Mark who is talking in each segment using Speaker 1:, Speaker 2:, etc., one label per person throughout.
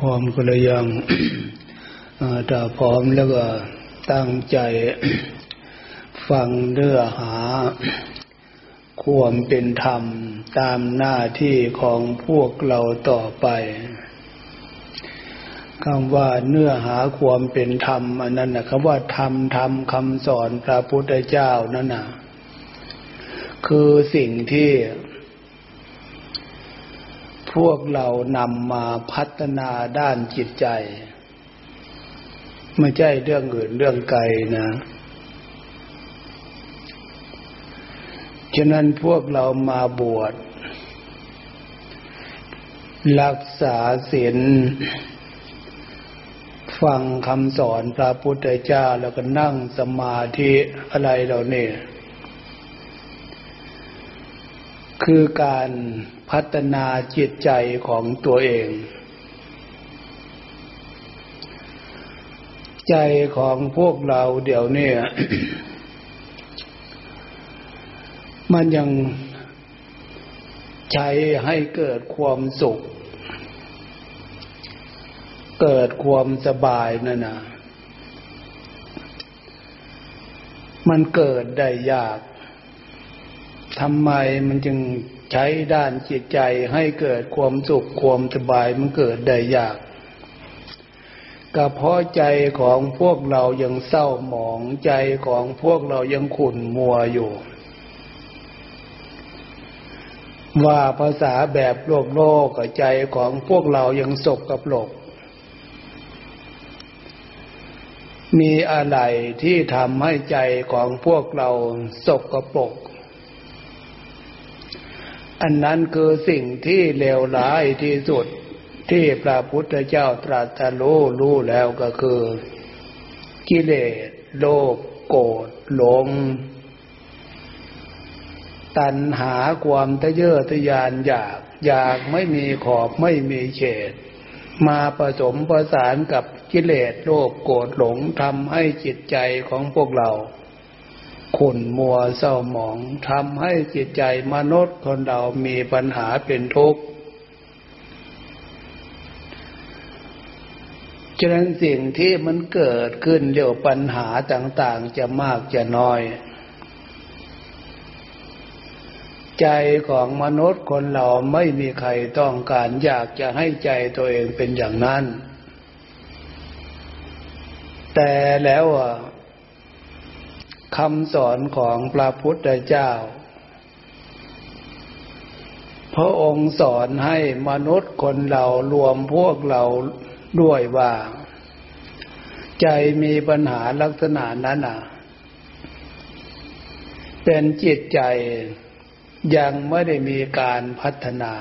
Speaker 1: พร้อมก็เลยยังถ้าพร้อมแล้วก็ตั้งใจฟังเนื้อหา ความเป็นธรรมตามหน้าที่ของพวกเราต่อไปคำว่าเนื้อหาความเป็นธรรมอันนั้นนะคำว่าธรรมธรรมคำสอนพระพุทธเจ้านั่นนะคือสิ่งที่ พวกเรานำมาพัฒนาด้านจิตใจ ไม่ใช่เรื่องอื่นเรื่องไกลนะฉะนั้นพวกเรามาบวช รักษาศีลฟังคำสอนพระพุทธเจ้าแล้วก็นั่งสมาธิอะไรเหล่านี้ คือการพัฒนาจิตใจของตัวเอง ใจของพวกเราเดี๋ยวนี้มันยังใช้ให้เกิดความสุข เกิดความสบายนั่นนะมันเกิดได้ยาก ทำไมมันจึงใช้ด้านจิตใจให้เกิดความสุขความสบายมันเกิดได้ยากก็เพราะใจของพวกเรายังเศร้าหมองใจของพวกเรายังขุ่นมัวอยู่ ว่าภาษาแบบโลกโลกใจของพวกเรายังสกกับโลก มีอะไรที่ทำให้ใจของพวกเราสกกับปก อันนั้นคือสิ่งที่เลวร้ายที่สุดที่พระพุทธเจ้าตรัสรู้รู้แล้วก็คือ กิเลสโลภโกรธหลง ตัณหาความทะเยอทะยานอยาก อยากไม่มีขอบไม่มีเขต มาผสมประสานกับกิเลสโลภโกรธหลงทำให้จิตใจของพวกเรา ขุ่นมัวเศร้าหมองทำให้จิตใจมนุษย์คนเรามีปัญหาเป็นทุกข์ฉะนั้นสิ่งที่มันเกิดขึ้นเรียวปัญหาต่างๆ จะมากจะน้อย ใจของมนุษย์คนเราไม่มีใครต้องการอยากจะให้ใจตัวเองเป็นอย่างนั้น แต่แล้ว คำสอนของพระพุทธเจ้า พระองค์สอนให้มนุษย์คนเรารวมพวกเราด้วยว่า ใจมีปัญหาลักษณะนั้นอะ เป็นจิตใจยังไม่ได้มีการพัฒนา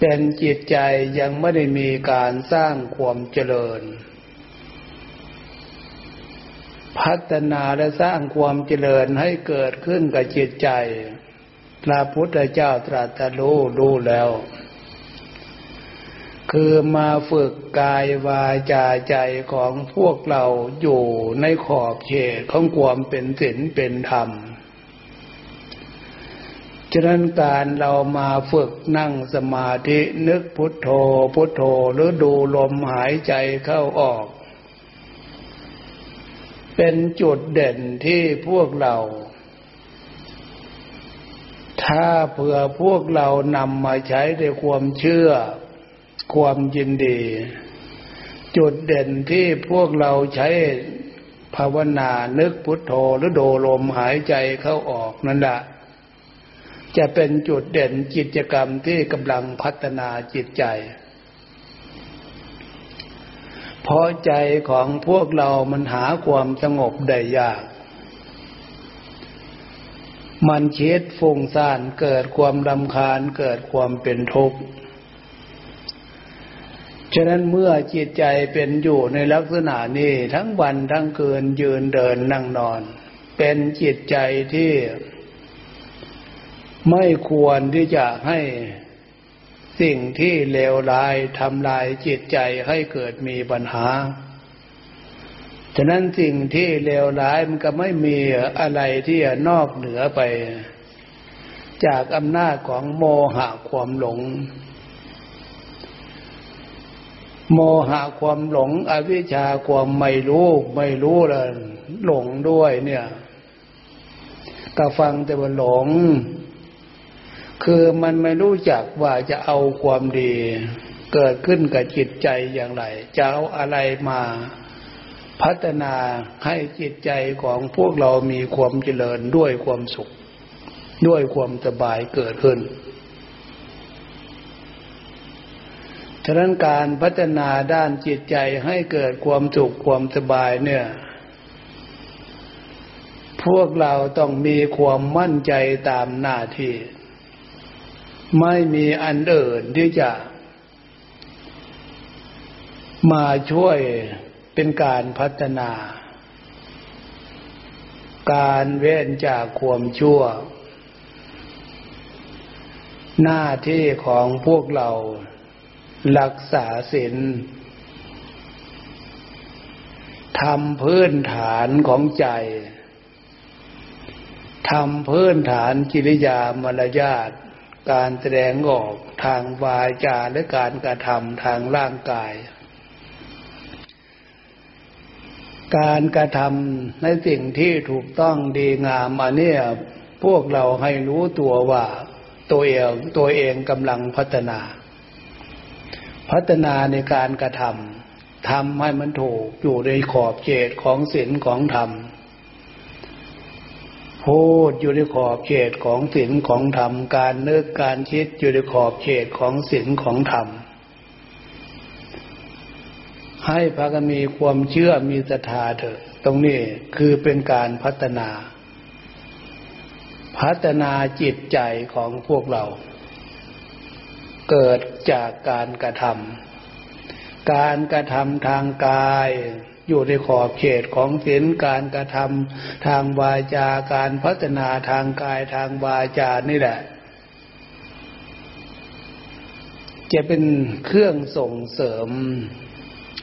Speaker 1: เป็นจิตใจยังไม่ได้มีการสร้างความเจริญ พัฒนาและสร้างความเจริญให้เกิดขึ้นกับจิตใจ พระพุทธเจ้าตรัสรู้รู้แล้ว คือมาฝึกกายวาจาใจของพวกเราอยู่ในขอบเขตของความเป็นศีลเป็นธรรมฉะนั้นการเรามาฝึกนั่งสมาธินึกพุทโธพุทโธหรือดูลมหายใจเข้าออก เป็นจุดเด่นที่พวกเรา ถ้าเผื่อพวกเรานำมาใช้ด้วยความเชื่อ ความยินดี จุดเด่นที่พวกเราใช้ภาวนานึกพุทโธหรือดูลมหายใจเข้าออกนั่นแหละจะเป็นจุดเด่นกิจกรรมที่กำลังพัฒนาจิตใจ เพราะใจของพวกเรามันหาความสงบได้ยาก มันคิดฟุ้งซ่านเกิดความรำคาญเกิดความเป็นทุกข์ฉะนั้นเมื่อจิตใจเป็นอยู่ในลักษณะนี้ทั้งวันทั้งคืนยืนเดินนั่งนอน เป็นจิตใจที่ไม่ควรที่จะให้ สิ่งที่เลวร้ายทำลายจิตใจให้เกิดมีปัญหา ฉะนั้นสิ่งที่เลวร้ายมันก็ไม่มีอะไรที่นอกเหนือไป จากอำนาจของโมหะความหลง โมหะความหลง อวิชชาความไม่รู้ไม่รู้แล้วหลงด้วยเนี่ย ก็ฟังแต่ว่าหลง คือมันไม่รู้จักว่าจะเอาความดีเกิดขึ้นกับจิตใจอย่างไร จะเอาอะไรมาพัฒนาให้จิตใจของพวกเรามีความเจริญด้วยความสุข ด้วยความสบายเกิดขึ้น ฉะนั้นการพัฒนาด้านจิตใจให้เกิดความสุขความสบายเนี่ย พวกเราต้องมีความมั่นใจตามหน้าที่ ไม่มีอันอื่นที่จะ มาช่วยเป็นการพัฒนา การเว้นจากความชั่ว หน้าที่ของพวกเรารักษาศีลทำพื้นฐานของใจทำพื้นฐานกิริยามารยาท การแสดงออกทางวาจาและการกระทำทางร่างกาย การกระทำในสิ่งที่ถูกต้องดีงามอันนี้พวกเราให้รู้ตัวว่าตัวเองตัวเองกำลังพัฒนา พัฒนาในการกระทำทำให้มันถูกอยู่ในขอบเขตของศีลของธรรม พูดอยู่ในขอบเขตของศีลของธรรม การนึกการคิดอยู่ในขอบเขตของศีลของธรรม ให้พากันมีความเชื่อมีศรัทธาเถอะ ตรงนี้คือเป็นการพัฒนา พัฒนาจิตใจของพวกเรา เกิดจากการกระทำการกระทำทางกาย อยู่ในขอบเขตของศีลการกระทำทางวาจาการพัฒนาทางกายทางวาจานี่แหละ จะเป็นเครื่องส่งเสริม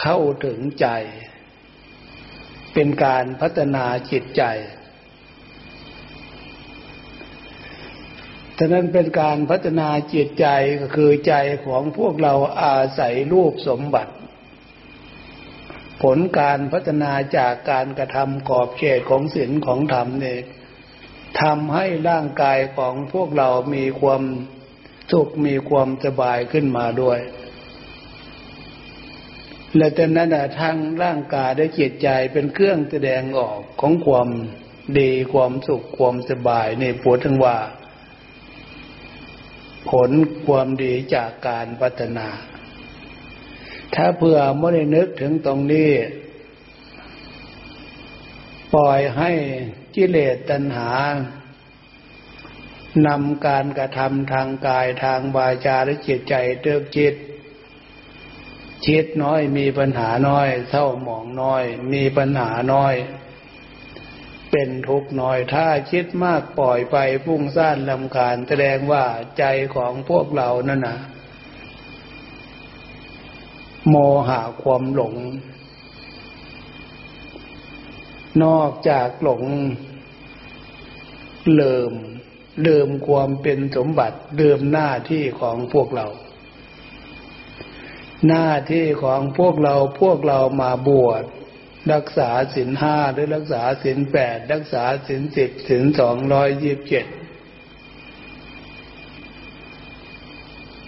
Speaker 1: เข้าถึงใจ เป็นการพัฒนาจิตใจฉะนั้นเป็นการพัฒนาจิตใจก็คือใจของพวกเราอาศัยรูปสมบัติ ผลการพัฒนาจากการกระทำกอบเขตของศีลของธรรมเนี่ยทำให้ร่างกายของพวกเรามีความสุขมีความสบายขึ้นมาด้วย และแต่นั้นทางร่างกายได้จิตใจเป็นเครื่องแสดงออกของความดีความสุขความสบายในปวดทั้งว่า ผลความดีจากการพัฒนา ถ้าเผื่อไม่ได้นึกถึงตรงนี้ ปล่อยให้กิเลสตัณหานำการกระทำทางกายทางวาจาและจิตใจเติกจิตคิดน้อยมีปัญหาน้อยเศร้าหมองน้อย มีปัญหาน้อย เป็นทุกข์น้อยถ้าคิดมากปล่อยไปพุ่งซ่านลำคาญแสดงว่าใจของพวกเรานั่นนะ โมหะความหลง นอกจากหลงเลิมเดิมความเป็นสมบัติเดิมหน้าที่ของพวกเรา หน้าที่ของพวกเราพวกเรามาบวชรักษาศีลห้าหรือรักษาศีลแปดรักษาศีลสิบศีลสองร้อยยี่บเจ็ด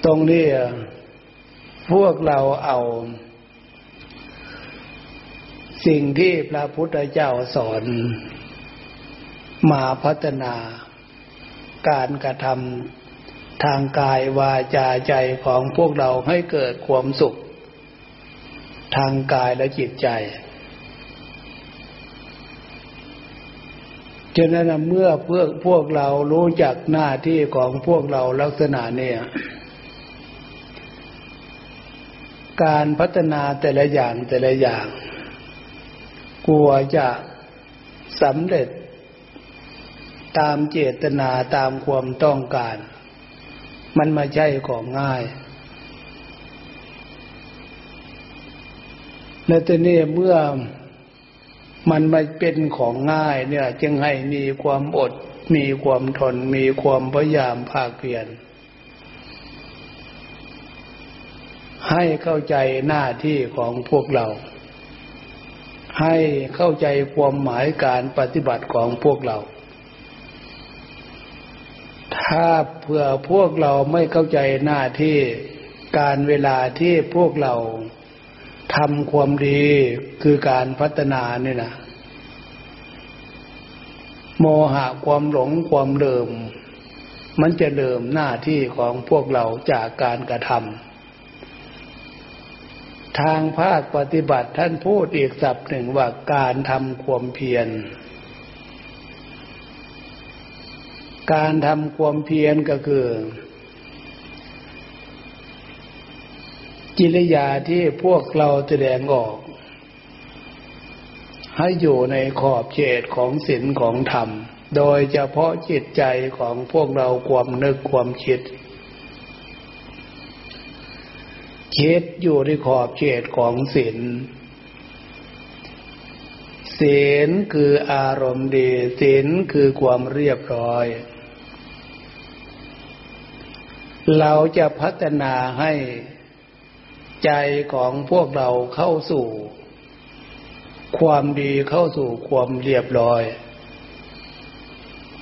Speaker 1: ตรงนี้ พวกเราเอา สิ่งที่พระพุทธเจ้าสอน มาพัฒนา การกระทำทางกายวาจาใจของพวกเราให้เกิดความสุข ทางกายและจิตใจฉะนั้นเมื่อเพื่อพวกเรารู้จักหน้าที่ของพวกเราลักษณะเนี่ย การพัฒนาแต่ละอย่างแต่ละอย่าง กลัวจะสำเร็จ ตามเจตนาตามความต้องการ มันมาใช่ของง่ายและทีนี้เมื่อมันไมาเป็นของง่ายเนี่ย จึงให้มีความอด มีความทน มีความพยายามภาคเพียร ให้เข้าใจหน้าที่ของพวกเรา ให้เข้าใจความหมายการปฏิบัติของพวกเรา ถ้าเผื่อพวกเราไม่เข้าใจหน้าที่การเวลาที่พวกเราทำความดีคือการพัฒนานี่นะโมหะความหลงความเดิม มันจะเดิมหน้าที่ของพวกเราจากการกระทำ ทางภาคปฏิบัติท่านพูดอีกสับหนึ่งว่าการทำความเพียร การทำความเพียรก็คือ กิริยาที่พวกเราแสดงออก ให้อยู่ในขอบเขตของศีลของธรรม โดยเฉพาะจิตใจของพวกเราความนึกความคิด คิดอยู่ในขอบเขตของศีลศีลคืออารมณ์ดีศีลคือความเรียบร้อย เราจะพัฒนาให้ใจของพวกเราเข้าสู่ ความดีเข้าสู่ความเรียบร้อย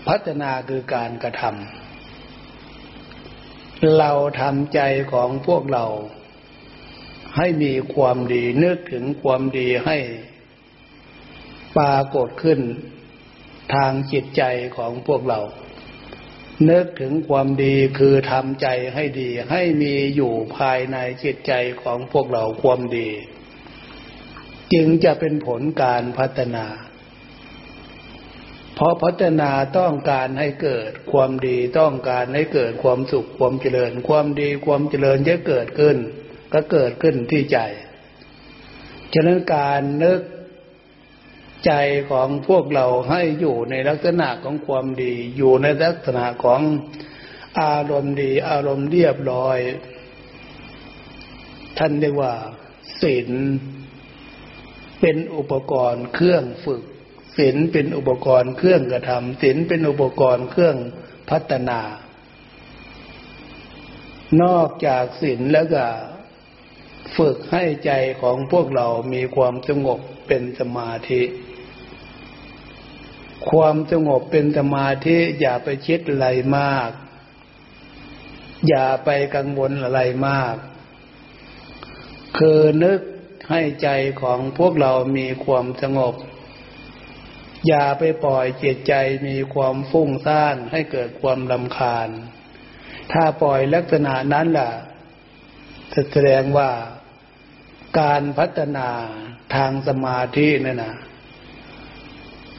Speaker 1: พัฒนาคือการกระทำเราทำใจของพวกเรา ให้มีความดีนึกถึงความดีให้ปรากฏขึ้นทางจิตใจของพวกเรา นึกถึงความดีคือทำใจให้ดี ให้มีอยู่ภายในจิตใจของพวกเราความดี จึงจะเป็นผลการพัฒนา เพราะพัฒนาต้องการให้เกิดความดีต้องการให้เกิดความสุขความเจริญ ความดีความเจริญจะเกิดขึ้น ก็เกิดขึ้นที่ใจ ฉะนั้นการนึกใจของพวกเราให้อยู่ในลักษณะของความดี อยู่ในลักษณะของอารมณ์ดี อารมณ์เรียบร้อย ท่านเรียกว่าศีลเป็นอุปกรณ์เครื่องฝึกศีลเป็นอุปกรณ์เครื่องกระทำศีลเป็นอุปกรณ์เครื่องพัฒนา นอกจากศีลแล้วก็ ฝึกให้ใจของพวกเรามีความสงบเป็นสมาธิ ความสงบเป็นสมาธิอย่าไปคิดอะไรมาก อย่าไปกังวลอะไรมาก คือนึกให้ใจของพวกเรามีความสงบ อย่าไปปล่อยจิตใจมีความฟุ้งซ่านให้เกิดความลำคาญ ถ้าปล่อยลักษณะนั้นล่ะแสดงว่า การพัฒนาทางสมาธินั่นนะ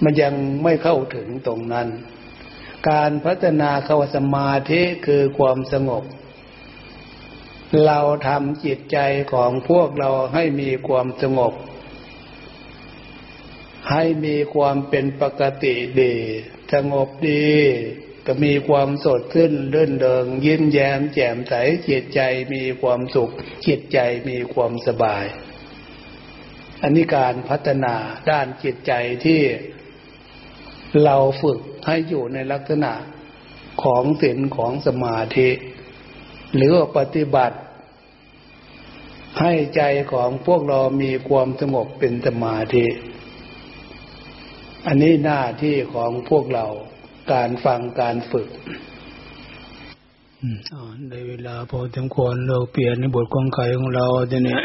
Speaker 1: มันยังไม่เข้าถึงตรงนั้น การพัฒนาเข้าสมาธิคือความสงบ เราทำจิตใจของพวกเราให้มีความสงบ ให้มีความเป็นปกติดี สงบดี ก็มีความสดขึ้นเลื่นเดิงยิ้มแย้มแจ่มใสจิตใจมีความสุขจิตใจมีความสบาย อันนี้การพัฒนาด้านจิตใจที่เราฝึกให้อยู่ในลักษณะของศีลของสมาธิ หรือปฏิบัติ ให้ใจของพวกเรามีความสงบเป็นสมาธิ อันนี้หน้าที่ของพวกเรา การฟังการฝึกในเวลาพอสมควรเราเปลี่ยนในบทกองไขของเราจะเนี่ย